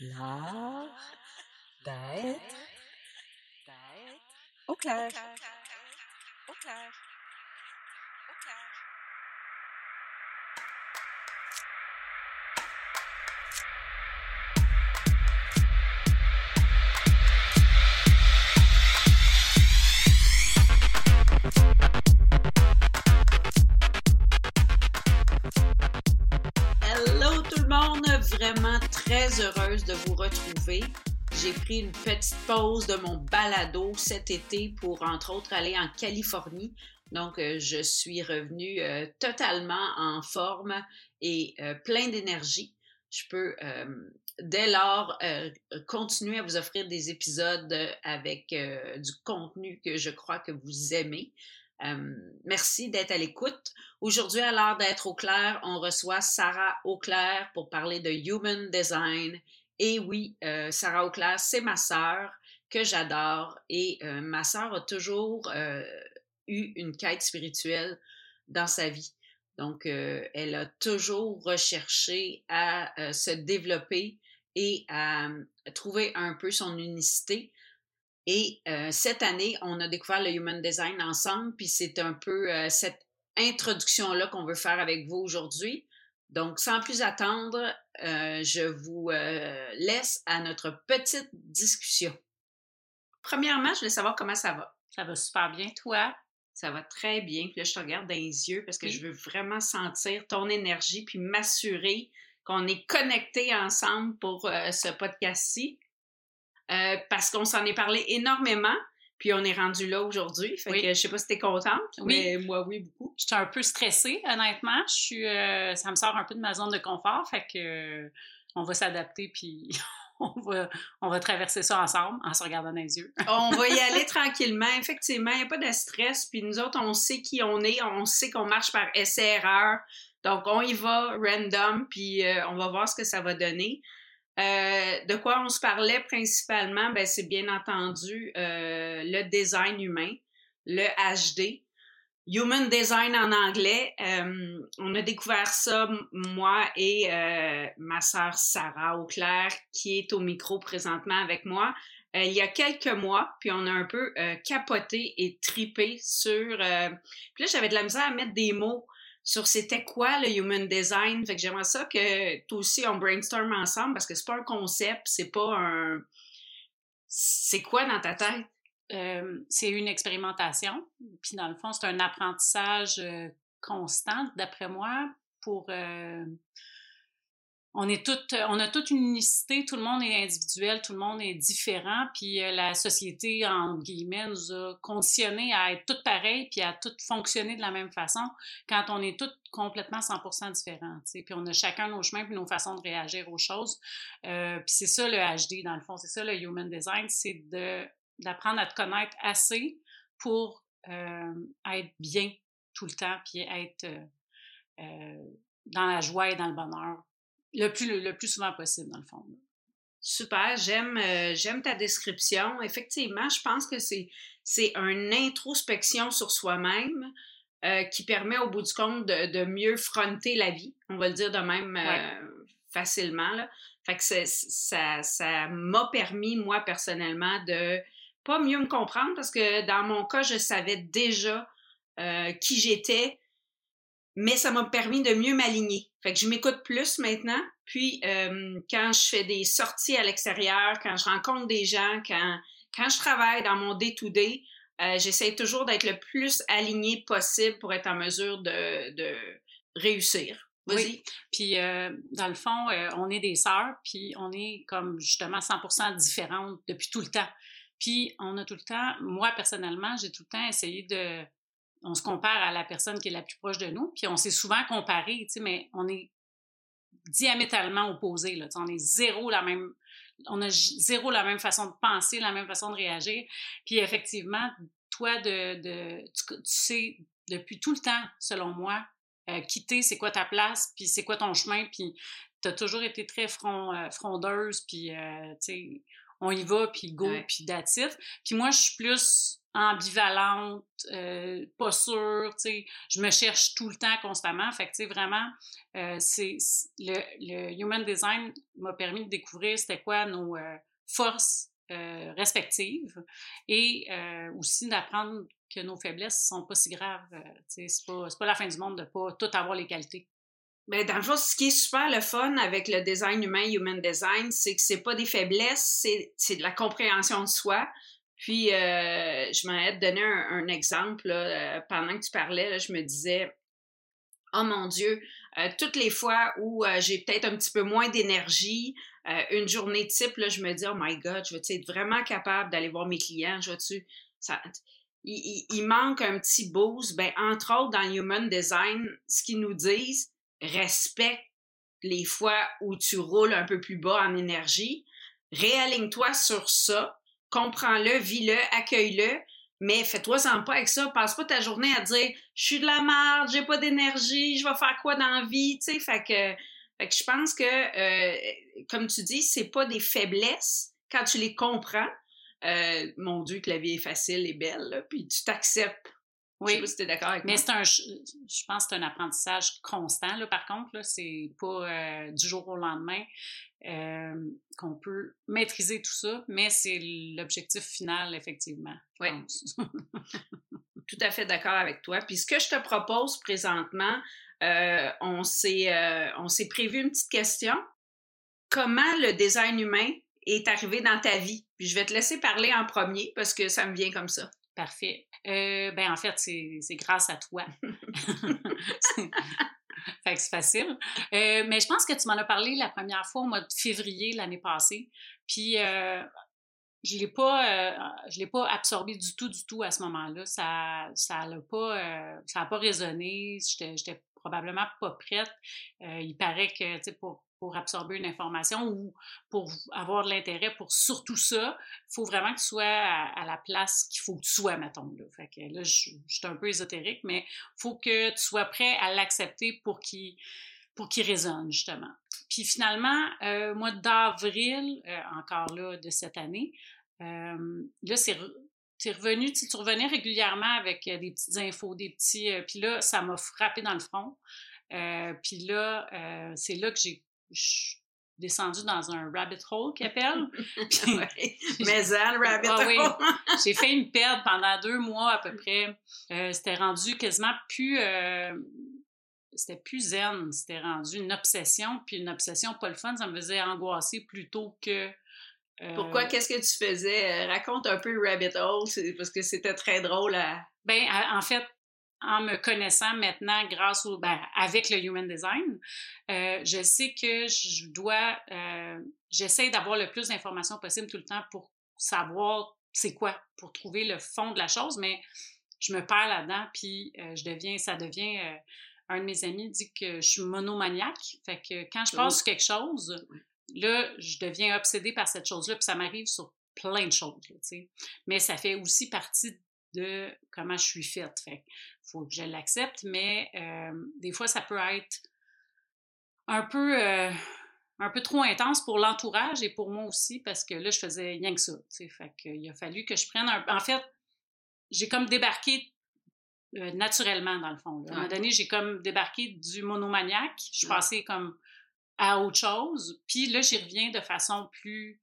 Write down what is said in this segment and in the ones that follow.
L'art d'être au clair. Au clair. Au très heureuse de vous retrouver. J'ai pris une petite pause de mon balado cet été pour entre autres aller en Californie. Donc euh, je suis revenue euh, totalement en forme et euh, plein d'énergie. Je peux dès lors continuer à vous offrir des épisodes avec du contenu que je crois que vous aimez. Euh, merci d'être à l'écoute. Aujourd'hui, à l'heure d'être au clair, on reçoit Sarah Auclair pour parler de Human Design. Et oui, euh, Sarah Auclair, c'est ma sœur que j'adore. Et euh, ma sœur a toujours eu une quête spirituelle dans sa vie. Donc, elle a toujours recherché à se développer et à trouver un peu son unicité. Et euh, cette année, on a découvert le Human Design ensemble, puis c'est un peu euh, cette introduction-là qu'on veut faire avec vous aujourd'hui. Donc, sans plus attendre, euh, je vous laisse à notre petite discussion. Premièrement, je voulais savoir comment ça va. Ça va super bien, toi? Ça va très bien. Puis là, je te regarde dans les yeux parce que je veux vraiment sentir ton énergie puis m'assurer qu'on est connectés ensemble pour ce podcast-ci. Euh, parce qu'on s'en est parlé énormément. Puis on est rendu là aujourd'hui. Fait que je sais pas si t'es contente, mais moi oui beaucoup. J'étais un peu stressée, honnêtement. Je suis, euh, ça me sort un peu de ma zone de confort. Fait que euh, on va s'adapter puis on va, on va traverser ça ensemble en se regardant dans les yeux. on va y aller tranquillement. Effectivement, il n'y a pas de stress. Puis nous autres, on sait qui on est. On sait qu'on marche par essai-erreur. Donc on y va random. Puis on va voir ce que ça va donner. Euh, de quoi on se parlait principalement, ben, c'est bien entendu euh, le design humain, le HD. Human Design en anglais, euh, on a découvert ça, moi et ma sœur Sarah Auclair, qui est au micro présentement avec moi, il y a quelques mois, puis on a un peu capoté et tripé sur... puis là, j'avais de la misère à mettre des mots sur c'était quoi le human design. Fait que j'aimerais ça que toi aussi on brainstorm ensemble parce que c'est pas un concept, c'est pas un. C'est quoi dans ta tête? Euh, c'est une expérimentation. Puis dans le fond, c'est un apprentissage euh, constant, d'après moi, pour euh, on est toutes, on a toute une unicité, tout le monde est individuel, tout le monde est différent, puis euh, la société, en guillemets, nous a conditionnés à être toutes pareilles, puis à toutes fonctionner de la même façon, quand on est toutes complètement 100% différents, puis on a chacun nos chemins puis nos façons de réagir aux choses. Euh, puis c'est ça le HD, dans le fond, c'est ça le Human Design, c'est d'apprendre à te connaître assez pour euh, être bien tout le temps, puis être dans la joie et dans le bonheur le plus, le, plus souvent possible, dans le fond. Super, j'aime euh, j'aime ta description. Effectivement, je pense que c'est c'est une introspection sur soi-même euh, qui permet au bout du compte de, de, mieux fronter la vie, on va le dire de même euh, facilement. Là. Fait que ça ça m'a permis, moi, personnellement, de pas mieux me comprendre parce que dans mon cas, je savais déjà qui j'étais, mais ça m'a permis de mieux m'aligner. Fait que je m'écoute plus maintenant. Puis euh, quand je fais des sorties à l'extérieur, quand je rencontre des gens, quand, quand je travaille dans mon day-to-day, euh, j'essaie toujours d'être le plus aligné possible pour être en mesure de, de réussir. Oui. Puis, euh, dans le fond, on est des sœurs, puis on est comme justement 100% différentes depuis tout le temps. Puis, on a tout le temps, moi personnellement, j'ai tout le temps essayé de on se compare à la personne qui est la plus proche de nous, puis on s'est souvent comparé, mais on est diamétralement opposés. Là, on est zéro la même, on a zéro la même façon de penser, la même façon de réagir. Puis effectivement, toi, de, tu, sais depuis tout le temps, selon moi, euh, quitter c'est quoi ta place, puis c'est quoi ton chemin, puis tu as toujours été très front, euh, frondeuse, puis euh, on y va, puis go, puis datif. Puis moi, je suis plus ambivalente, euh, pas sûre, tu sais, je me cherche tout le temps constamment. Fait que, tu sais, vraiment, euh, c'est le, le, Human Design m'a permis de découvrir c'était quoi nos euh, forces respectives et aussi d'apprendre que nos faiblesses sont pas si graves. tu sais, c'est pas, pas la fin du monde de pas tout avoir les qualités. Mais ben, dans le fond, ce qui est super le fun avec le design humain, human design, c'est que c'est pas des faiblesses, c'est de la compréhension de soi. Puis, euh, je m'en ai donné un, exemple. Euh, pendant que tu parlais, je me disais, oh mon Dieu, euh, toutes les fois où j'ai peut-être un petit peu moins d'énergie, une journée type, je me dis, oh my God, je vais être vraiment capable d'aller voir mes clients? Je vais ça, il, manque un petit boost. Ben, entre autres, dans Human Design, ce qu'ils nous disent, respecte les fois où tu roules un peu plus bas en énergie. Réaligne-toi sur ça comprends-le, vis-le, accueille-le, mais fais-toi sans pas avec ça. Passe pas ta journée à dire je suis de la merde, j'ai pas d'énergie, je vais faire quoi dans la vie, tu sais. Fait que, je pense que, euh, comme tu dis, c'est pas des faiblesses quand tu les comprends. Euh, mon Dieu, que la vie est facile et belle, puis tu t'acceptes. Oui. Je sais pas si tu es d'accord avec mais moi. Mais c'est un, je pense que c'est un apprentissage constant, là, par contre. Là, c'est pas euh, du jour au lendemain. Euh, qu'on peut maîtriser tout ça, mais c'est l'objectif final, effectivement. Oui. tout à fait d'accord avec toi. Puis ce que je te propose présentement, euh, euh, on s'est prévu une petite question. Comment le design humain est arrivé dans ta vie? Puis je vais te laisser parler en premier parce que ça me vient comme ça. Parfait. ben en fait, c'est grâce à toi. fait que c'est facile. Euh, mais je pense que tu m'en as parlé la première fois au mois de février l'année passée. Puis euh, je l'ai pas euh, l'ai pas absorbé du tout du tout à ce moment-là ça ça pas ça a pas résonné j'étais probablement pas prête il paraît que tu sais pour pour absorber une information ou pour avoir de l'intérêt pour surtout ça, il faut vraiment que tu sois à, la place qu'il faut que tu sois, mettons. Là, fait que là je, suis un peu ésotérique, mais il faut que tu sois prêt à l'accepter pour qu'il pour résonne, justement. Puis finalement, euh, mois d'avril, euh, encore là, de cette année, euh, là, c'est tu revenu, tu revenais régulièrement avec des petites infos, des petits. puis là, ça m'a frappé dans le front. puis là, c'est là que j'ai je suis descendue dans un rabbit hole qu'ils appellent. Mais le rabbit ah hole. J'ai fait une perte pendant deux mois à peu près. Euh, c'était rendu quasiment plus. Euh, c'était plus zen, c'était rendu une obsession. Puis une obsession, pas le fun, ça me faisait angoisser plutôt que. Euh, Pourquoi? Qu'est-ce que tu faisais? Raconte un peu le rabbit hole, parce que c'était très drôle à. Ben, en fait, en me connaissant maintenant grâce au ben, avec le human design, euh, je sais que je dois euh, j'essaie d'avoir le plus d'informations possible tout le temps pour savoir c'est quoi pour trouver le fond de la chose mais je me perds là-dedans puis euh, je deviens ça devient un de mes amis dit que je suis monomaniaque. Fait que quand je pense sur quelque chose là je deviens obsédée par cette chose-là puis ça m'arrive sur plein de choses tu sais. Mais ça fait aussi partie de comment je suis faite. Fait faut que je l'accepte, mais euh, des fois, ça peut être un peu, euh, un peu trop intense pour l'entourage et pour moi aussi, parce que là, je faisais rien que ça. Fait qu'il a fallu que je prenne un... En fait, j'ai comme débarqué euh, naturellement, dans le fond. À un moment donné, j'ai comme débarqué du monomaniaque. Je suis passée comme à autre chose. Puis là, j'y reviens de façon plus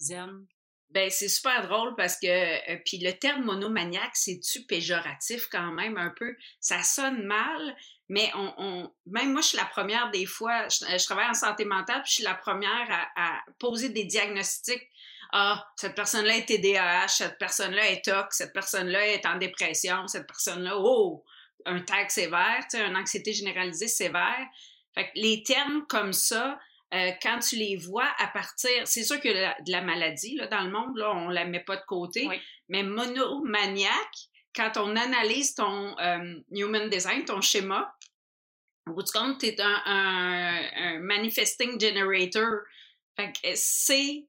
zen, ben, c'est super drôle parce que, euh, puis le terme monomaniaque, c'est-tu péjoratif quand même un peu? Ça sonne mal, mais on, on, même moi, je suis la première des fois, je, travaille en santé mentale, puis je suis la première à, poser des diagnostics. Ah, cette personne-là est TDAH, cette personne-là est TOC, cette personne-là est en dépression, cette personne-là, oh, un TAG sévère, tu sais, une anxiété généralisée sévère. Fait que les termes comme ça, euh, quand tu les vois à partir, c'est sûr que de la maladie là, dans le monde, là, on la met pas de côté, mais monomaniaque, quand on analyse ton euh, human design, ton schéma, au bout du compte, tu es un, manifesting generator. c'est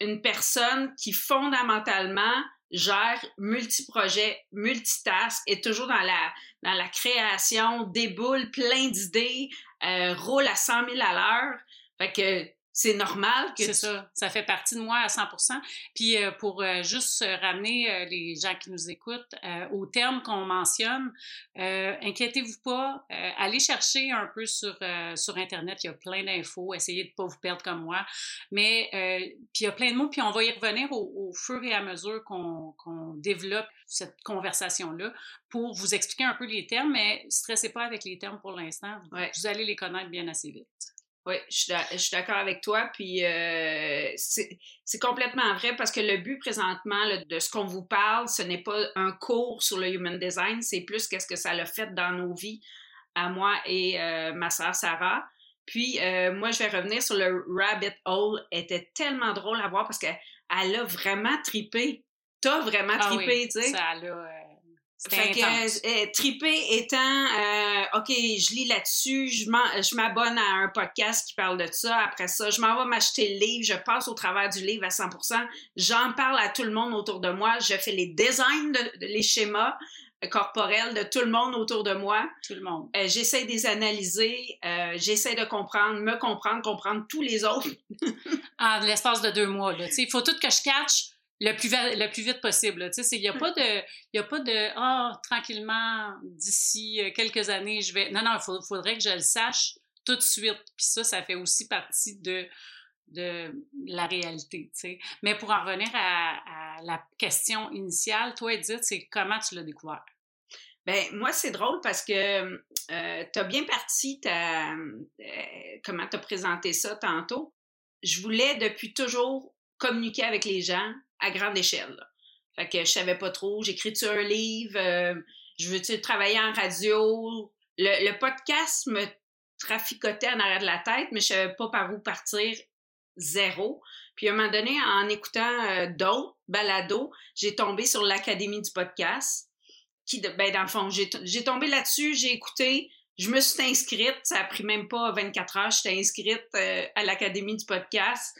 une personne qui fondamentalement gère multi-projets, multitask, est toujours dans la, dans la création, déboule plein d'idées, euh, roule à 100 000 à l'heure. Fait que c'est normal que. C'est ça. Ça fait partie de moi à 100% Puis euh, pour euh, juste ramener euh, les gens qui nous écoutent aux termes qu'on mentionne, inquiétez-vous pas. allez chercher un peu sur, sur Internet. Il y a plein d'infos. Essayez de ne pas vous perdre comme moi. Mais puis il y a plein de mots. Puis on va y revenir au, fur et à mesure qu'on développe cette conversation-là pour vous expliquer un peu les termes. Mais stressez pas avec les termes pour l'instant. Vous allez les connaître bien assez vite. Oui, je suis d'accord avec toi. Puis euh, c'est complètement vrai parce que le but présentement de ce qu'on vous parle, ce n'est pas un cours sur le human design, c'est plus qu'est-ce que ça a fait dans nos vies, à moi et euh, ma sœur Sarah. Puis euh, moi, je vais revenir sur le rabbit hole. était tellement drôle à voir parce qu'elle a vraiment tripé. T'as vraiment ah tripé, tu sais. Ça fait que euh, triper étant euh, OK, je lis là-dessus, je m'abonne à un podcast qui parle de ça. Après ça, je m'en vais m'acheter le livre, je passe au travers du livre à 100% J'en parle à tout le monde autour de moi. Je fais les designs, de, les schémas corporels de tout le monde autour de moi. Tout le monde. Euh, j'essaie de les analyser, euh, j'essaie de comprendre, me comprendre, comprendre tous les autres. en l'espace de deux mois. Il faut tout que je catch le plus, vite possible. Il n'y a, pas de, a pas de Ah, tranquillement, d'ici euh, quelques années, je vais. Non, non, il faudrait que je le sache tout de suite. Puis ça, ça fait aussi partie de, de la réalité. Mais pour en revenir à, la question initiale, toi, Edith, c'est comment tu l'as découvert? Ben moi, c'est drôle parce que euh, tu as bien parti euh, comment tu as présenté ça tantôt. Je voulais depuis toujours communiquer avec les gens, à grande échelle. Fait que je savais pas trop. J'écris-tu un livre? Euh, je veux-tu travailler en radio? Le, podcast me traficotait en arrière de la tête, mais je savais pas par où partir. Zéro. Puis à un moment donné, en écoutant euh, d'autres balados, j'ai tombé sur l'Académie du podcast. Qui, ben, dans le fond, j'ai tombé là-dessus, j'ai écouté, je me suis inscrite, ça a pris même pas 24 heures, j'étais inscrite euh, à l'Académie du podcast.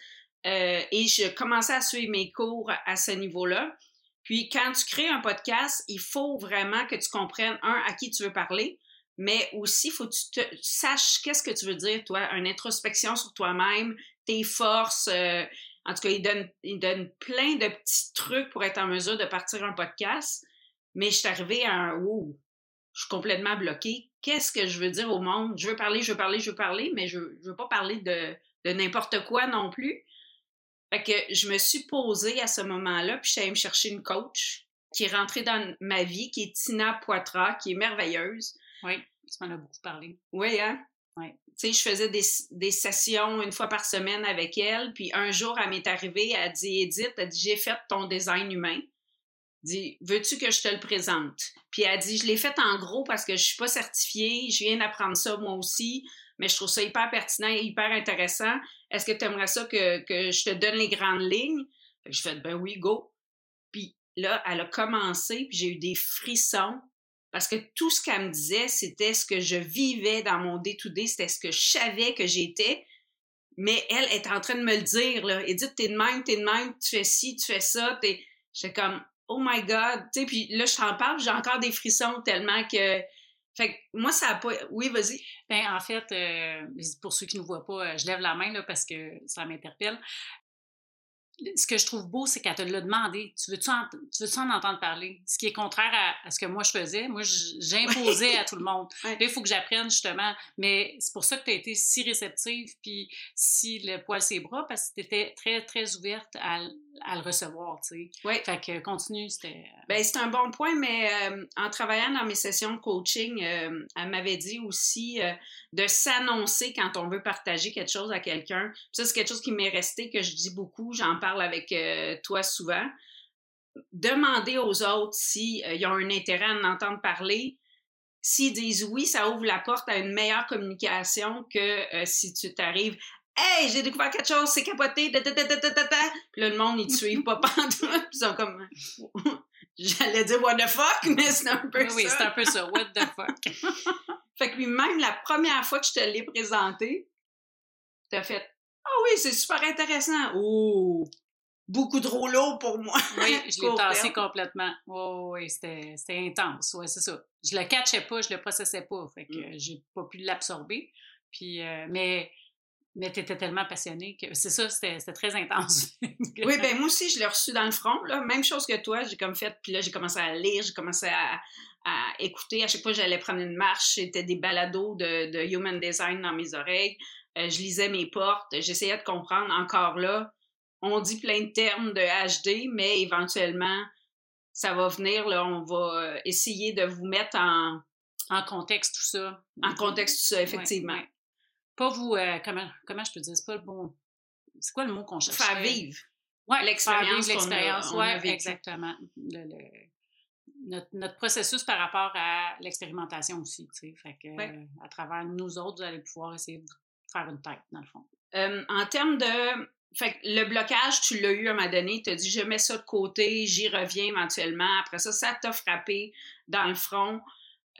Euh, et je commençais à suivre mes cours à ce niveau-là. Puis quand tu crées un podcast, il faut vraiment que tu comprennes, un, à qui tu veux parler, mais aussi, il faut que tu, saches qu'est-ce que tu veux dire, toi, une introspection sur toi-même, tes forces. Euh, en tout cas, il donne, plein de petits trucs pour être en mesure de partir un podcast. Mais je suis arrivée à un oh, je suis complètement bloquée. Qu'est-ce que je veux dire au monde? Je veux parler, je veux parler, je veux parler, mais je ne veux pas parler de, de n'importe quoi non plus. Fait que je me suis posée à ce moment-là, puis je suis allée me chercher une coach qui est rentrée dans ma vie, qui est Tina Poitras, qui est merveilleuse. Oui, tu m'en as beaucoup parlé. Oui, hein? Oui. Tu sais, je faisais des, des, sessions une fois par semaine avec elle, puis un jour, elle m'est arrivée, elle a dit Edith, elle dit J'ai fait ton design humain. Elle dit Veux-tu que je te le présente? Puis elle a dit Je l'ai fait en gros parce que je suis pas certifiée, je viens d'apprendre ça moi aussi mais je trouve ça hyper pertinent et hyper intéressant. Est-ce que tu aimerais ça que, je te donne les grandes lignes? je fais, ben oui, go. Puis là, elle a commencé, puis j'ai eu des frissons parce que tout ce qu'elle me disait, c'était ce que je vivais dans mon day-to-day, c'était ce que je savais que j'étais. Mais elle est en train de me le dire, là. Edith, t'es de même, t'es de même, tu fais ci, tu fais ça. J'étais comme, oh my God. Puis là, je t'en parle, j'ai encore des frissons tellement que fait que moi, ça a pas. Oui, vas-y. Ben, en fait, euh, pour ceux qui ne voient pas, euh, je lève la main là, parce que ça m'interpelle. Ce que je trouve beau, c'est qu'elle te l'a demandé. Tu veux-tu en, tu veux en entendre parler? Ce qui est contraire à, ce que moi je faisais. Moi, j'imposais à tout le monde. Là, il faut que j'apprenne justement. Mais c'est pour ça que tu as été si réceptive, puis si le poil ses bras, parce que tu étais très, très ouverte à, à le recevoir, tu sais. Oui. Fait que continue, c'était... Euh, ben, c'est un bon point, mais euh, en travaillant dans mes sessions de coaching, euh, elle m'avait dit aussi de s'annoncer quand on veut partager quelque chose à quelqu'un. Ça, c'est quelque chose qui m'est resté, que je dis beaucoup, j'en parle avec toi souvent. Demander aux autres s'ils ont un intérêt à en entendre parler. S'ils disent oui, ça ouvre la porte à une meilleure communication que si tu t'arrives Hey, j'ai découvert quelque chose, c'est capoté, ta, ta, ta, Puis là, le monde, ils te suivent pas. Puis ils sont comme. J'allais dire what the fuck, mais c'est un peu ça. Oui, c'est un peu ça, what the fuck. fait que même la première fois que je te l'ai présenté, t'as fait Ah oh oui, c'est super intéressant. Oh, beaucoup trop lourd pour moi. Oui, je l'ai tassé complètement. Oh, oui, c'était intense. Oui, c'est ça. Je le catchais pas, je le processais pas. Fait que mm. j'ai pas pu l'absorber. Puis, euh, mais Mais tu étais tellement passionnée que c'est ça, c'était très intense. oui, ben moi aussi, je l'ai reçu dans le front. Là. Même chose que toi, j'ai comme fait, puis là, j'ai commencé à lire, j'ai commencé à, à, écouter. À chaque fois j'allais prendre une marche, c'était des balados de, de, human design dans mes oreilles. Euh, je lisais mes portes, j'essayais de comprendre encore là. On dit plein de termes de HD, mais éventuellement, ça va venir. Là, on va euh, essayer de vous mettre en... En contexte, tout ça. En contexte, tout ça, effectivement. Pas vous... Euh, comment, comment je peux dire? C'est pas le bon... C'est quoi le mot qu'on cherche? Faire vivre. Ouais, l'expérience. L'expérience, oui, exactement. notre, processus par rapport à l'expérimentation aussi, tu sais. Fait que, à travers nous autres, vous allez pouvoir essayer de faire une tête, dans le fond. en termes de fait que le blocage, tu l'as eu à un moment donné, tu as dit je mets ça de côté, j'y reviens éventuellement. Après ça, ça t'a frappé dans le front.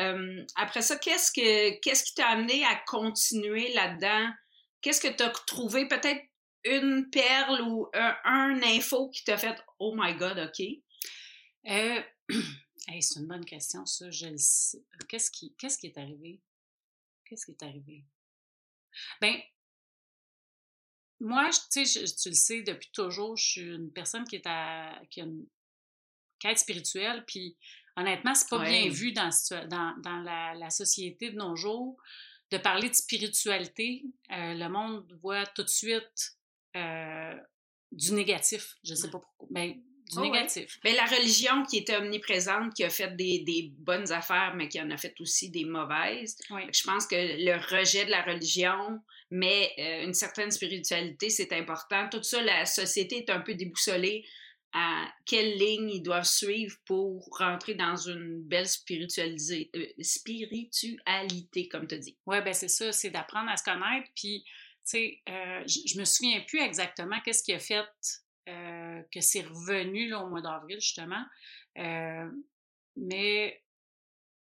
Euh, après ça, qu'est-ce que qu'est-ce qui t'a amené à continuer là-dedans? Qu'est-ce que tu as trouvé? Peut-être une perle ou un, info qui t'a fait Oh my God, OK? Euh, c'est une bonne question, ça. Je le sais. Qu'est-ce qui, qu'est-ce qui est arrivé? Qu'est-ce qui est arrivé? Ben, moi, tu le sais, depuis toujours, je suis une personne qui est à, qui a une quête spirituelle, puis honnêtement, c'est pas bien vu dans, dans, dans la, société de nos jours de parler de spiritualité. Euh, le monde voit tout de suite euh, du négatif. Je sais pas pourquoi. Mais ben, du oh, négatif. Mais la religion qui était omniprésente, qui a fait des, des, bonnes affaires, mais qui en a fait aussi des mauvaises. Je pense que le rejet de la religion, mais euh, une certaine spiritualité, c'est important. Tout ça, la société est un peu déboussolée à quelle ligne ils doivent suivre pour rentrer dans une belle spiritualité, euh, spiritualité comme tu dis. Oui, ben c'est ça, c'est d'apprendre à se connaître. Puis, tu sais, euh, je me souviens plus exactement qu'est-ce qui a fait que c'est revenu là, au mois d'avril, justement. mais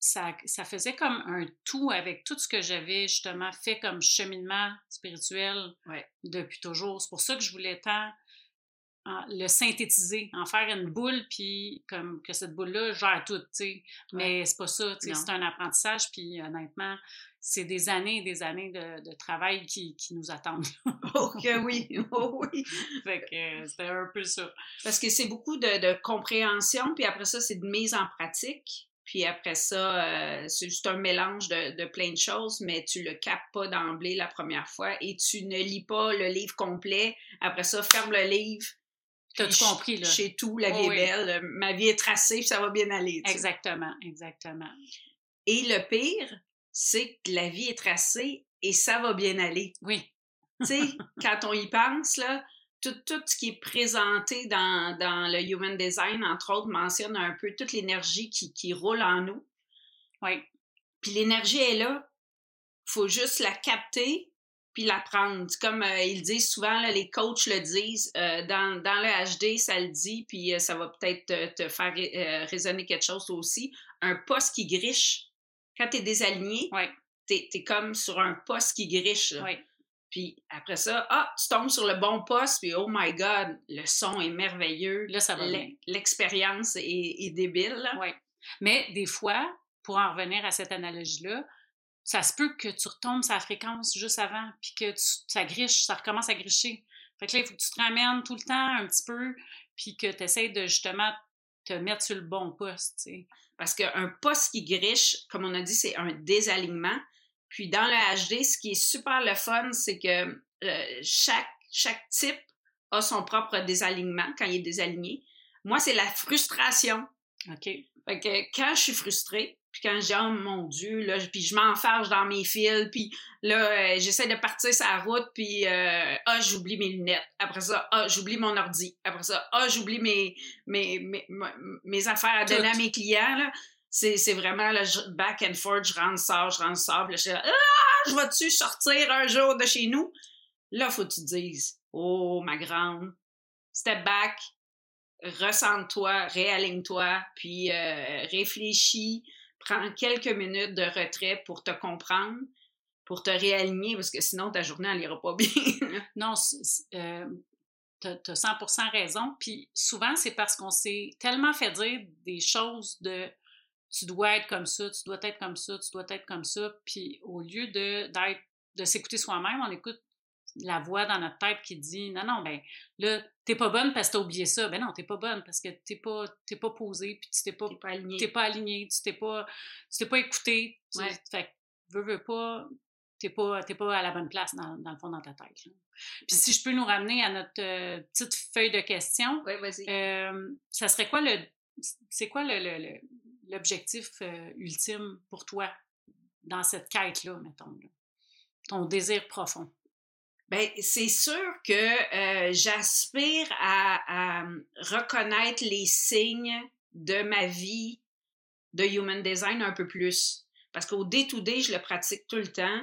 ça, ça, faisait comme un tout avec tout ce que j'avais justement fait comme cheminement spirituel depuis toujours. C'est pour ça que je voulais tant le synthétiser, en faire une boule, puis comme que cette boule-là gère tout, tu sais. Mais c'est pas ça, tu sais, c'est un apprentissage, puis honnêtement, c'est des années et des années de, travail qui, qui, nous attendent. ok, oui, oh, oui. fait que c'était un peu ça. Parce que c'est beaucoup de, de compréhension, puis après ça, c'est de mise en pratique. Puis après ça, euh, c'est juste un mélange de, plein de choses, mais tu le captes pas d'emblée la première fois et tu ne lis pas le livre complet. Après ça, ferme le livre. T'as tout compris, là. Chez tout, la vie est belle. Ma vie est tracée, puis ça va bien aller. Exactement, exactement. Et le pire, c'est que la vie est tracée et ça va bien aller. Oui. tu sais, quand on y pense, là, tout, tout, ce qui est présenté dans, dans, le Human Design, entre autres, mentionne un peu toute l'énergie qui, qui, roule en nous. Oui. Puis l'énergie est là. Il faut juste la capter puis la prendre. Comme euh, ils disent souvent, là, les coachs le disent, euh, dans, dans, le HD, ça le dit, puis euh, ça va peut-être te, te, faire résonner quelque chose aussi. Un poste qui griche, quand tu es désaligné, ouais. tu es, comme sur un poste qui griche. Puis après ça, ah, tu tombes sur le bon poste, puis oh my God, le son est merveilleux. Là, ça va L'expérience est, débile. Oui. Mais des fois, pour en revenir à cette analogie-là, ça se peut que tu retombes sa fréquence juste avant, puis que ça griche, ça recommence à gricher. Fait que là, il faut que tu te ramènes tout le temps un petit peu, puis que tu essaies de justement te mettre sur le bon poste. Parce qu'un poste qui griche, comme on a dit, c'est un désalignement. Puis dans le HD, ce qui est super le fun, c'est que euh, chaque, chaque type a son propre désalignement quand il est désaligné. Moi, c'est la frustration. OK. Fait que quand je suis frustrée, puis quand je dis, oh mon Dieu, là, puis je m'enfarge dans mes fils, puis là, euh, j'essaie de partir la route, puis euh, ah, j'oublie mes lunettes. Après ça, ah, j'oublie mon ordi. Après ça, ah, j'oublie mes, mes, mes, mes, affaires à donner à mes clients. Là c'est vraiment le back and forth, je rentre, sors, je rentre, sors. Puis là, je suis ah, je vais-tu sortir un jour de chez nous? Là, faut que tu te dises, oh, ma grande, step back, ressens-toi, réaligne-toi, puis euh, réfléchis, prends quelques minutes de retrait pour te comprendre, pour te réaligner, parce que sinon, ta journée, elle ira pas bien. non, tu as 100% raison. Puis souvent, c'est parce qu'on s'est tellement fait dire des choses de tu dois être comme ça, tu dois être comme ça, tu dois être comme ça. Puis au lieu de, de s'écouter soi-même, on écoute la voix dans notre tête qui dit non, non, ben là, t'es pas bonne parce que t'as oublié ça. Ben non, t'es pas bonne parce que t'es pas, t'es pas posée, puis tu t'es pas, pas aligné. t'es pas aligné, tu t'es pas, tu t'es pas écouté. Tu- Ouais. Fait que, veux, veux pas, t'es pas, t'es pas à la bonne place dans, dans le fond dans ta tête. là. Puis si je peux nous ramener à notre euh, petite feuille de questions, Oui, vas-y. euh, ça serait quoi le, c'est quoi le, le- le- l'objectif euh, ultime pour toi dans cette quête-là, mettons, là? ton désir profond? Ben, c'est sûr que euh, j'aspire à, à reconnaître les signes de ma vie de human design un peu plus. Parce qu'au day-to-day, je le pratique tout le temps.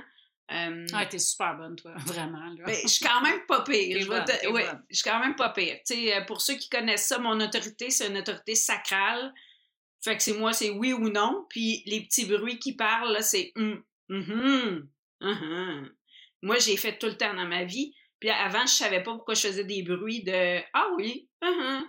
Euh, Ah, t'es super bonne, toi, vraiment. Là. ben, je suis quand même pas pire. Je, bonne, te- ouais, je suis quand même pas pire. Euh, pour ceux qui connaissent ça, mon autorité, c'est une autorité sacrale. Fait que c'est moi, c'est oui ou non. Puis les petits bruits qui parlent, là, c'est hum, mhm, mhm. Moi, j'ai fait tout le temps dans ma vie. Puis avant, je savais pas pourquoi je faisais des bruits de Ah oui, mhm,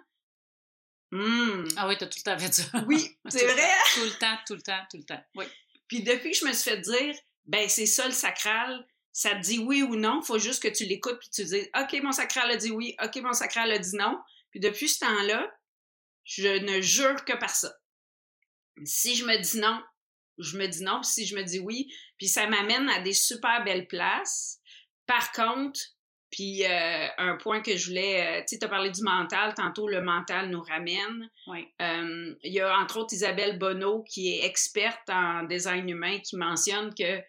hum. Ah oui, t'as tout le temps fait ça. Oui, c'est vrai. Tout le temps, tout le temps, tout le temps. Oui. Puis depuis que je me suis fait dire, ben c'est ça le sacral, ça te dit oui ou non, faut juste que tu l'écoutes puis tu dis, ok mon sacral a dit oui, ok mon sacral a dit non. Puis depuis ce temps-là, je ne jure que par ça. Si je me dis non, je me dis non. Puis si je me dis oui, puis ça m'amène à des super belles places. Par contre, puis euh, un point que je voulais, euh, tu sais, tu as parlé du mental, tantôt le mental nous ramène. Oui. Euh, il y a entre autres Isabelle Bonneau qui est experte en design humain qui mentionne que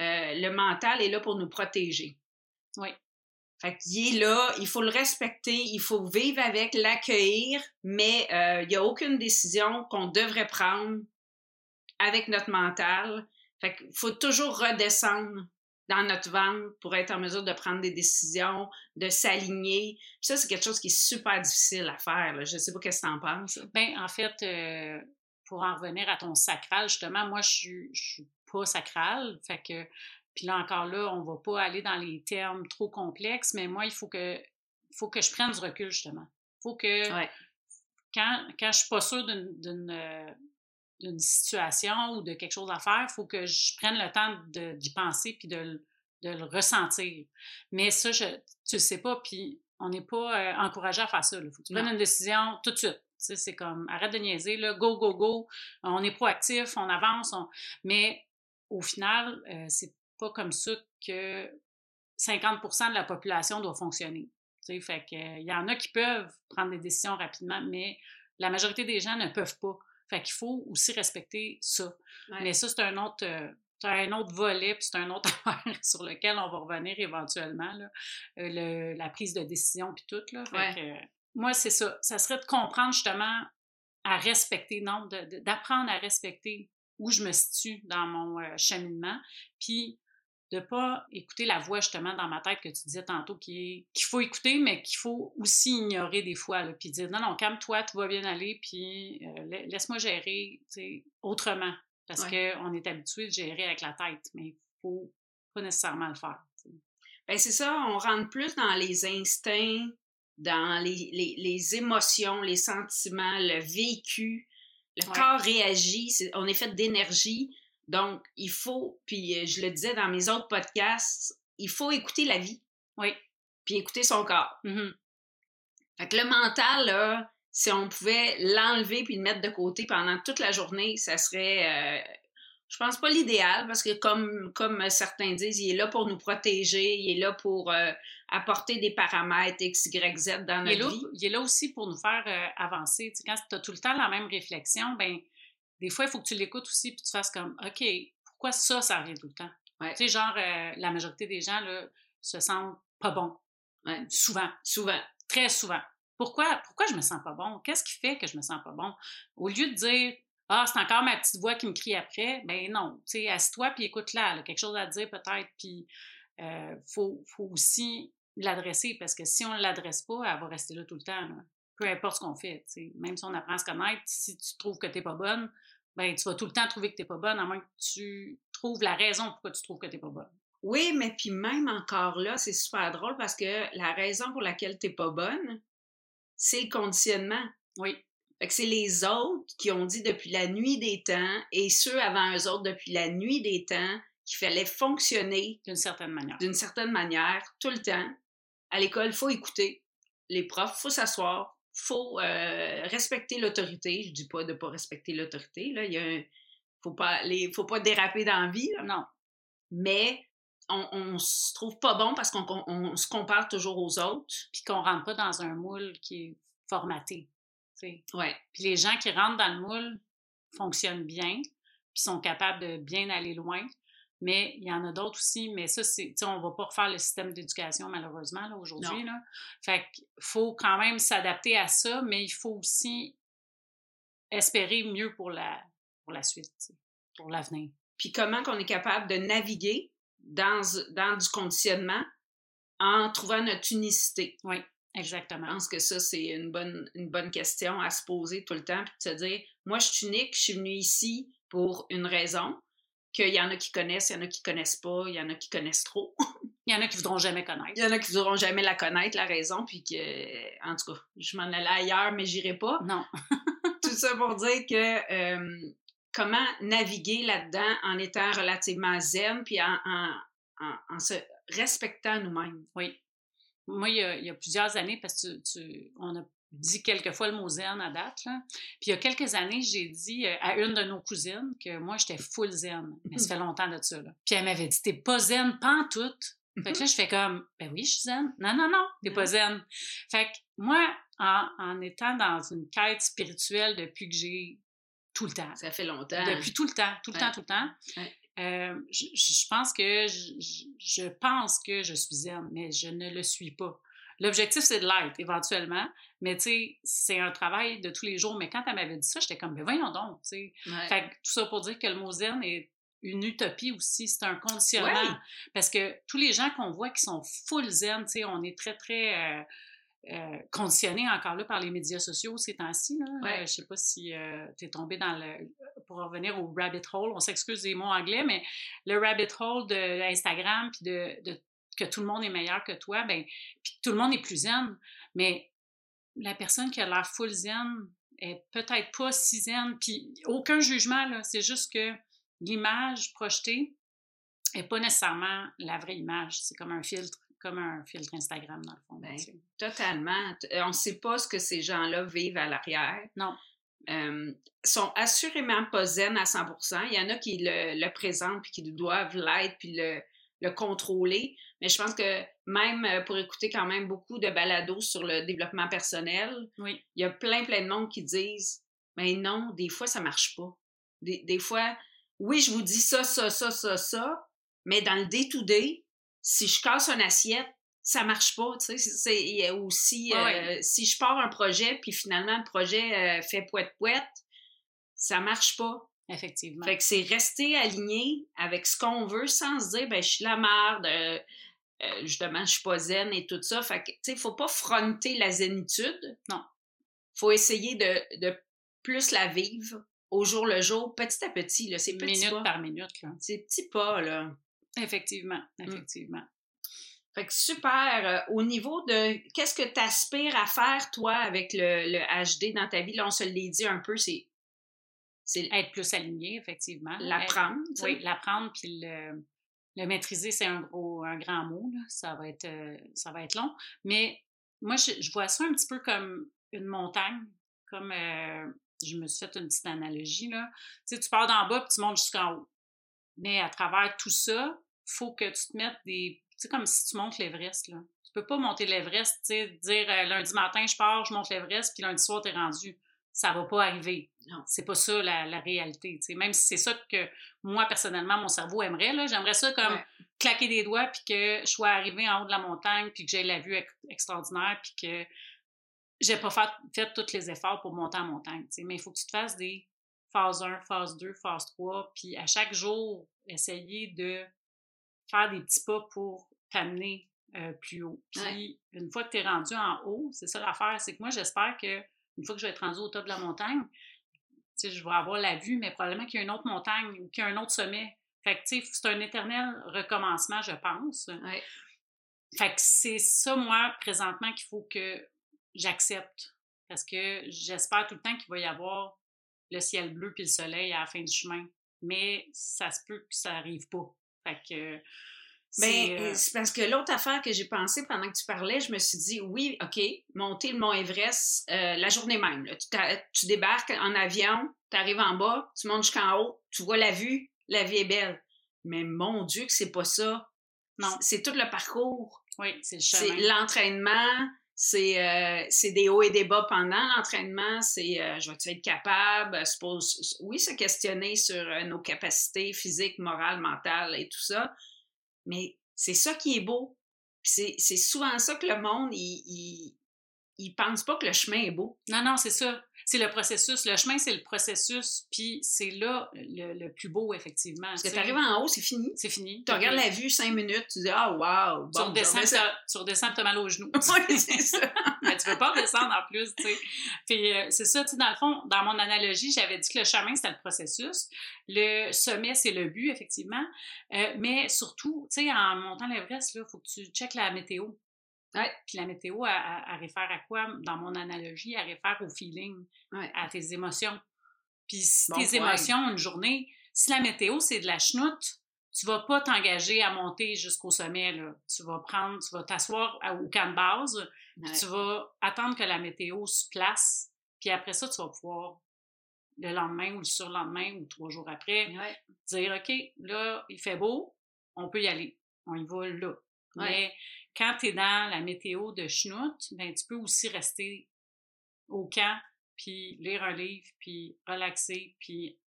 le mental est là pour nous protéger. Oui. Fait qu'il est là, il faut le respecter, il faut vivre avec, l'accueillir, mais il n'y a aucune décision qu'on devrait prendre avec notre mental. Fait qu'il faut toujours redescendre dans notre ventre pour être en mesure de prendre des décisions, de s'aligner. Ça, c'est quelque chose qui est super difficile à faire. Là. Je sais pas qu'est-ce que t'en penses. Ben, en fait, euh, pour en revenir à ton sacral, justement, moi, je suis, je suis pas sacrale. Fait que, puis là encore là, on va pas aller dans les termes trop complexes, mais moi, il faut que, faut que je prenne du recul, justement. Il faut que, Ouais. quand, quand je suis pas sûre d'une, d'une, situation ou de quelque chose à faire, il faut que je prenne le temps de- d'y penser puis de, le- de le ressentir. Mais ça, je, tu le sais pas, puis on n'est pas euh, encouragé à faire ça. Il faut que tu prennes Non. une décision tout de suite. C'est comme, arrête de niaiser, là, go, go, go. On est proactif, on avance. on- Mais au final, euh, c'est pas comme ça que 50% de la population doit fonctionner. Fait que, euh, il y en a qui peuvent prendre des décisions rapidement, mais la majorité des gens ne peuvent pas. Fait qu'il faut aussi respecter ça. Ouais. Mais ça, c'est un autre, euh, c'est un autre volet, puis c'est un autre affaire sur lequel on va revenir éventuellement, là. Euh, le- la prise de décision, puis tout. Là. Fait Ouais. que, euh, moi, c'est ça. Ça serait de comprendre justement à respecter, non, d'apprendre à respecter où je me situe dans mon euh, cheminement, puis de pas écouter la voix justement dans ma tête que tu disais tantôt qu'il faut écouter mais qu'il faut aussi ignorer des fois là, puis dire non non calme-toi tout va bien aller puis euh, la- laisse-moi gérer autrement parce Ouais. qu'on est habitué de gérer avec la tête mais il faut pas nécessairement le faire. Ben, c'est ça, on rentre plus dans les instincts, dans les, les, les émotions, les sentiments, le vécu. Le Ouais. corps réagit, on est fait d'énergie. Donc, il faut, puis euh, je le disais dans mes autres podcasts, il faut écouter la vie, oui puis écouter son corps. Mhm. Fait que le mental, là, si on pouvait l'enlever puis le mettre de côté pendant toute la journée, ça serait, euh, je pense pas l'idéal parce que comme, comme certains disent, il est là pour nous protéger, il est là pour euh, apporter des paramètres X, Y, Z dans il, notre là, vie. il est là aussi pour nous faire euh, avancer. Tu sais, quand tu as tout le temps la même réflexion, ben des fois, il faut que tu l'écoutes aussi puis tu fasses comme OK, pourquoi ça, ça revient tout le temps? Ouais. Tu sais, genre, euh, la majorité des gens là, se sentent pas bons. Ouais. Souvent, Souvent. très souvent. Pourquoi, pourquoi je me sens pas bon? Qu'est-ce qui fait que je me sens pas bon? Au lieu de dire Ah, c'est encore ma petite voix qui me crie après, ben non, tu sais, assis-toi puis écoute-la, elle a quelque chose à dire peut-être, puis euh, faut, faut aussi l'adresser parce que si on ne l'adresse pas, elle va rester là tout le temps. là. Peu importe ce qu'on fait. tu. Même si on apprend à se connaître, si tu trouves que tu n'es pas bonne, ben tu vas tout le temps trouver que tu n'es pas bonne, à moins que tu trouves la raison pourquoi tu trouves que tu n'es pas bonne. Oui, mais puis même encore là, c'est super drôle parce que la raison pour laquelle t'es pas bonne, c'est le conditionnement. Oui, Fait que c'est les autres qui ont dit depuis la nuit des temps et ceux avant eux autres depuis la nuit des temps qu'il fallait fonctionner d'une certaine manière. D'une certaine manière, tout le temps. À l'école, il faut écouter les profs, il faut s'asseoir, faut euh, respecter l'autorité. Je dis pas de pas respecter l'autorité, là. Il y faut pas, les, faut pas déraper dans la vie, Non. Mais on, on se trouve pas bon parce qu'on se compare toujours aux autres. Puis qu'on rentre pas dans un moule qui est formaté. Ouais. Puis les gens qui rentrent dans le moule fonctionnent bien, puis sont capables de bien aller loin. Mais il y en a d'autres aussi, mais ça, c'est, on va pas refaire le système d'éducation, malheureusement, là, aujourd'hui, là. Fait qu'il faut quand même s'adapter à ça, mais il faut aussi espérer mieux pour la, pour la suite, pour l'avenir. Puis comment qu'on est capable de naviguer dans, dans du conditionnement en trouvant notre unicité? Oui, exactement. Je pense que ça, c'est une bonne, une bonne question à se poser tout le temps, puis de se dire, moi, je suis unique, je suis venue ici pour une raison, qu'il y en a qui connaissent, il y en a qui connaissent pas, il y en a qui connaissent trop. il y en a qui voudront jamais connaître. Il y en a qui voudront jamais la connaître, la raison, puis que, en tout cas, je m'en allais ailleurs, mais j'irai pas. Non. tout ça pour dire que euh, comment naviguer là-dedans en étant relativement zen, puis en, en, se respectant nous-mêmes? Oui. Moi, il y, a, plusieurs années, parce que tu, on a dit quelquefois le mot zen à date. Là. Puis il y a quelques années, j'ai dit euh, à une de nos cousines que moi, j'étais full zen. Mais ça fait longtemps de ça. Là. Puis elle m'avait dit T'es pas zen, pas en tout. Fait que là, je fais comme Ben oui, je suis zen. Non, non, non, t'es pas zen. Fait que moi, en, en étant dans une quête spirituelle depuis que j'ai tout le temps. Ça fait longtemps. Depuis tout le temps, tout le temps, tout le temps. Euh, je, pense que je, pense que je suis zen, mais je ne le suis pas. L'objectif, c'est de l'être éventuellement, mais tu sais, c'est un travail de tous les jours. Mais quand elle m'avait dit ça, j'étais comme, mais voyons donc, tu sais. Fait tout ça pour dire que le mot zen est une utopie aussi, c'est un conditionnement. Parce que tous les gens qu'on voit qui sont full zen, tu sais, on est très, très. Euh, euh, conditionné encore là par les médias sociaux ces temps-ci. Euh, je sais pas si euh, tu es tombé dans le. Pour revenir au rabbit hole, on s'excuse des mots anglais, mais le rabbit hole de Instagram, puis de, que tout le monde est meilleur que toi, ben, puis tout le monde est plus zen. Mais la personne qui a l'air full zen est peut-être pas si zen, puis aucun jugement, là. C'est juste que l'image projetée n'est pas nécessairement la vraie image. C'est comme un filtre comme un filtre Instagram, dans le fond. Ben, totalement. Euh, on ne sait pas ce que ces gens-là vivent à l'arrière. Non. Euh, sont assurément pas zen à 100% Il y en a qui le, présentent puis qui doivent l'être puis le, le, contrôler. Mais je pense que même euh, pour écouter quand même beaucoup de balados sur le développement personnel, oui. il y a plein, plein de monde qui disent Mais non, des fois, ça marche pas. Des, des fois, oui, je vous dis ça, ça, ça, ça, ça, mais dans le day-to-day, si je casse une assiette, ça marche pas, tu sais. C'est aussi, euh, si je pars un projet, puis finalement, le projet euh, fait poète-poète, ça marche pas. Effectivement. Fait que c'est rester aligné avec ce qu'on veut sans se dire, ben, je suis la merde, euh, justement, je suis pas zen et tout ça. Fait que, tu sais, faut pas fronter la zénitude. Non. Faut essayer de, de plus la vivre au jour le jour, petit à petit, là. C'est petit Minute par minute, là. C'est petits pas, là. Effectivement, mmh. effectivement. Fait que super. Euh, au niveau de qu'est-ce que tu aspires à faire, toi, avec le, le, HD dans ta vie, là, on se l'est dit un peu, c'est. Être plus aligné, effectivement. L'apprendre. Oui, l'apprendre puis le, le maîtriser, c'est un gros, un grand mot, là. Ça va être, euh, ça va être long. Mais moi, je, je, vois ça un petit peu comme une montagne, comme euh, je me suis fait une petite analogie, là. Tu sais, tu pars d'en bas puis tu montes jusqu'en haut. Mais à travers tout ça, faut que tu te mettes des. Tu sais, comme si tu montes l'Everest, là. Tu peux pas monter l'Everest, tu sais, dire euh, lundi matin, je pars, je monte l'Everest, puis lundi soir, tu es rendu. Ça va pas arriver. Non. C'est pas ça la, réalité. Même si c'est ça que moi, personnellement, mon cerveau aimerait, là. J'aimerais ça comme claquer des doigts, puis que je sois arrivé en haut de la montagne, puis que j'ai la vue extraordinaire, puis que j'ai pas fait, fait tous les efforts pour monter en montagne. Mais il faut que tu te fasses des phase 1, phase 2, phase 3, puis à chaque jour, essayer de faire des petits pas pour t'amener euh, plus haut. Puis une fois que tu es rendu en haut, c'est ça l'affaire, c'est que moi, j'espère que une fois que je vais être rendu au top de la montagne, je vais avoir la vue, mais probablement qu'il y a une autre montagne ou qu'il y a un autre sommet. Fait que, c'est un éternel recommencement, je pense. Fait que c'est ça, moi, présentement, qu'il faut que j'accepte. Parce que j'espère tout le temps qu'il va y avoir le ciel bleu puis le soleil à la fin du chemin. Mais ça se peut que ça arrive pas. Fait que. Ben, euh, c'est parce que l'autre affaire que j'ai pensé pendant que tu parlais, je me suis dit, oui, OK, monter le Mont Everest euh, la journée même. Tu, tu, débarques en avion, tu arrives en bas, tu montes jusqu'en haut, tu vois la vue, la vie est belle. Mais mon Dieu, que c'est pas ça. Non. C'est tout le parcours. Oui, c'est le chemin. C'est l'entraînement, c'est euh, des hauts et des bas pendant l'entraînement. C'est euh, je vais être capable, suppose, oui, se questionner sur euh, nos capacités physiques, morales, mentales et tout ça. Mais c'est ça qui est beau. C'est souvent ça que le monde, il, il, pense pas que le chemin est beau. Non, non, c'est ça c'est le processus. Le chemin, c'est le processus, puis c'est là le, plus beau, effectivement. Parce que tu arrives en haut, c'est fini. C'est fini. Tu regardes la vue cinq minutes, tu dis Ah, wow! Bon, tu, redescends, tu redescends, tu as mal aux genoux. oui, c'est ça. Mais tu veux pas redescendre en plus, tu sais. Puis euh, c'est ça, tu sais, dans le fond, dans mon analogie, j'avais dit que le chemin, c'était le processus. Le sommet, c'est le but, effectivement. Euh, mais surtout, tu sais, en montant l'Everest, il faut que tu checkes la météo. Ouais. Puis la météo, elle, réfère à quoi? Dans mon analogie, elle réfère au feeling, à tes émotions. Puis si tes émotions, une journée, si la météo, c'est de la chenoute, tu vas pas t'engager à monter jusqu'au sommet. Là. Tu vas prendre, tu vas t'asseoir au camp de base, puis tu vas attendre que la météo se place, puis après ça, tu vas pouvoir, le lendemain ou le surlendemain ou trois jours après, dire OK, là, il fait beau, on peut y aller. On y va là. Mais quand tu es dans la météo de chenoute, ben, tu peux aussi rester au camp, puis lire un livre, puis relaxer, puis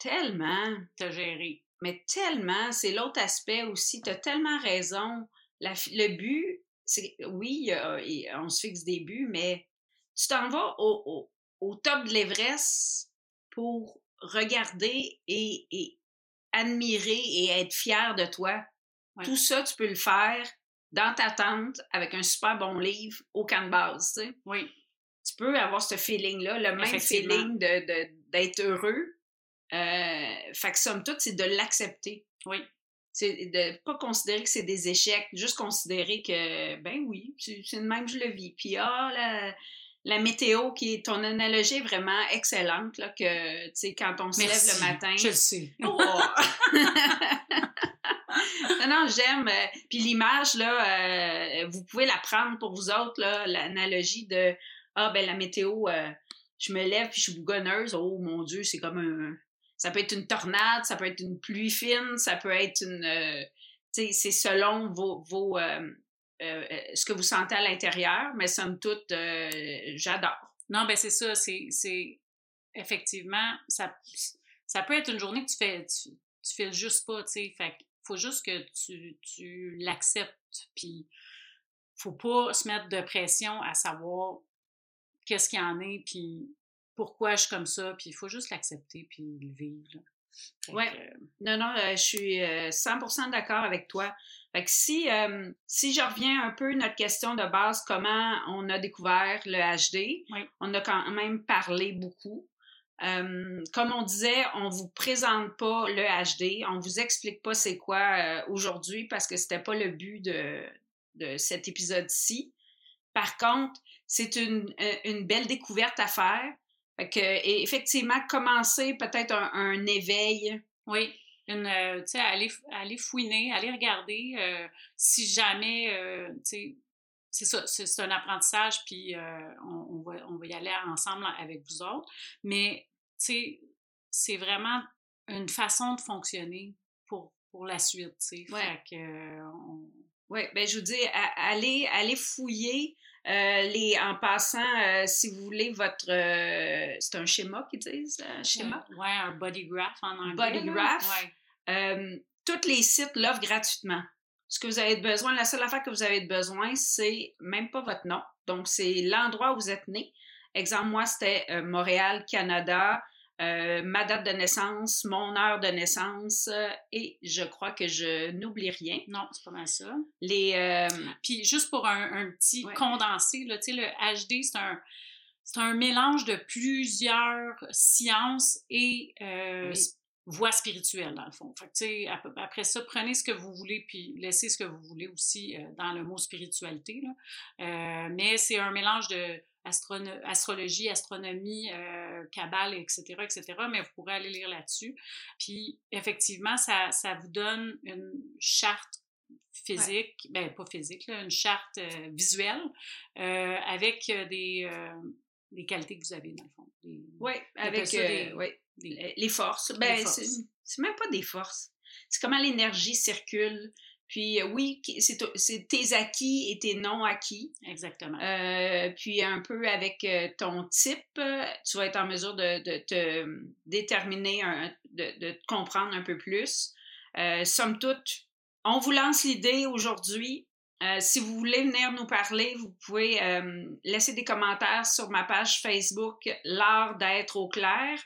tellement te gérer. Mais tellement, c'est l'autre aspect aussi. Tu as tellement raison. le but, c'est oui, on se fixe des buts, mais tu t'en vas au, top de l'Everest pour regarder et, admirer et être fier de toi. Tout ça, tu peux le faire dans ta tente avec un super bon livre au camp de base, tu sais. Oui. Tu peux avoir ce feeling-là, le même feeling d'être de, heureux. Euh, fait que somme toute, c'est de l'accepter. Oui. C'est de pas considérer que c'est des échecs, juste considérer que, ben oui, c'est le même, je le vis. Puis, ah, la, la météo, qui est ton analogie est vraiment excellente, là, que, tu sais, quand on se lève le matin. Je le sais. Oh! non, non, j'aime. Euh, puis l'image, là, euh, vous pouvez la prendre pour vous autres, là, l'analogie de Ah, ben la météo, euh, je me lève puis je suis bougonneuse. Oh mon Dieu, c'est comme un. Ça peut être une tornade, ça peut être une pluie fine, ça peut être une. tu sais, c'est selon vos. vos ce que vous sentez à l'intérieur, mais somme toute, j'adore. Non, ben c'est ça, c'est effectivement, ça, ça peut être une journée que tu fais, tu, tu fais juste pas, tu sais. Fait faut juste que tu, tu l'acceptes. Puis, faut pas se mettre de pression à savoir qu'est-ce qu'il y en est, puis pourquoi je suis comme ça. Puis, il faut juste l'accepter, puis le vivre. Oui. Non, non, euh, je suis 100% euh, d'accord avec toi. Fait que si, euh, si je reviens un peu à notre question de base, comment on a découvert le HD, on a quand même parlé beaucoup comme on disait, on vous présente pas le HD, on vous explique pas c'est quoi euh, aujourd'hui parce que c'était pas le but de, cet épisode-ci. Par contre, c'est une, euh, belle découverte à faire. Fait et effectivement, commencer peut-être un, éveil. Oui, une, euh, aller, aller fouiner, aller regarder si jamais, c'est ça, c'est un apprentissage, puis on, va, on va y aller ensemble avec vous autres. Mais sais, c'est vraiment une façon de fonctionner pour, pour la suite, tu sais. Ouais. Fait que, Oui, ben je vous dis, allez, allez fouiller. Euh, les, en passant, euh, si vous voulez votre... Euh, c'est un schéma qu'ils disent? Un schéma? Oui, un body graph en anglais. Body graph. Ouais. tous les sites l'offrent gratuitement. Ce que vous avez besoin, la seule affaire que vous avez besoin, c'est même pas votre nom. Donc, c'est l'endroit où vous êtes né. Exemple, moi, c'était euh, Montréal, Canada, euh, ma date de naissance, mon heure de naissance, euh, et je crois que je n'oublie rien. Non, c'est pas mal ça. Les, Puis juste pour un, petit condensé, là, le HD, c'est un, c'est un mélange de plusieurs sciences et voies spirituelles, dans le fond. Fait après ça, prenez ce que vous voulez, puis laissez ce que vous voulez aussi dans le mot spiritualité. Là. mais c'est un mélange de astrologie, astronomie, euh, cabale, etc., etc., mais vous pourrez aller lire là-dessus. Puis, effectivement, ça, ça vous donne une charte physique, ben pas physique, là, une charte euh, visuelle euh, avec des, des qualités que vous avez, dans le fond. oui, avec les forces. Ben, c'est même pas des forces. C'est comment l'énergie circule puis euh, oui, c'est tes acquis et tes non acquis. Exactement. Euh, puis un peu avec euh, ton type, tu vas être en mesure de, te déterminer, de, de, te comprendre un peu plus. somme toute, on vous lance l'idée aujourd'hui. si vous voulez venir nous parler, vous pouvez laisser des commentaires sur ma page Facebook L'art d'être au clair.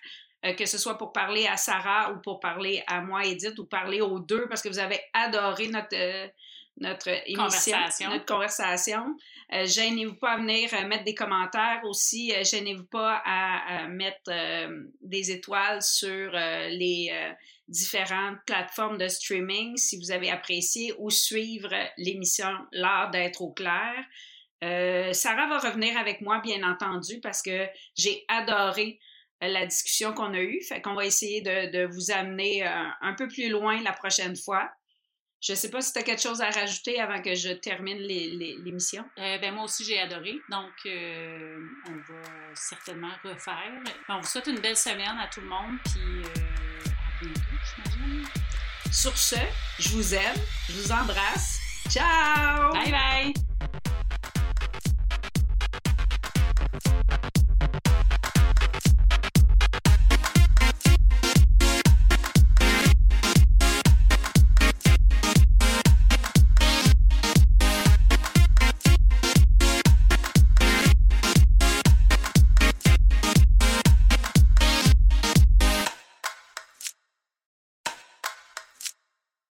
Euh, que ce soit pour parler à Sarah ou pour parler à moi, Edith, ou parler aux deux parce que vous avez adoré notre, euh, notre émission, notre conversation. Euh, gênez-vous pas à venir mettre des commentaires aussi. gênez-vous pas à, mettre des étoiles sur les différentes plateformes de streaming si vous avez apprécié ou suivre l'émission L'art d'être au clair. Sarah va revenir avec moi, bien entendu, parce que j'ai adoré la discussion qu'on a eue. Fait qu'on va essayer de, vous amener euh, un peu plus loin la prochaine fois. Je ne sais pas si tu as quelque chose à rajouter avant que je termine l'émission. Euh, ben moi aussi, j'ai adoré. Donc, euh, on va certainement refaire. On vous souhaite une belle semaine à tout le monde. Puis, à bientôt, j'imagine. Sur ce, je vous aime. Je vous embrasse. Ciao! Bye bye!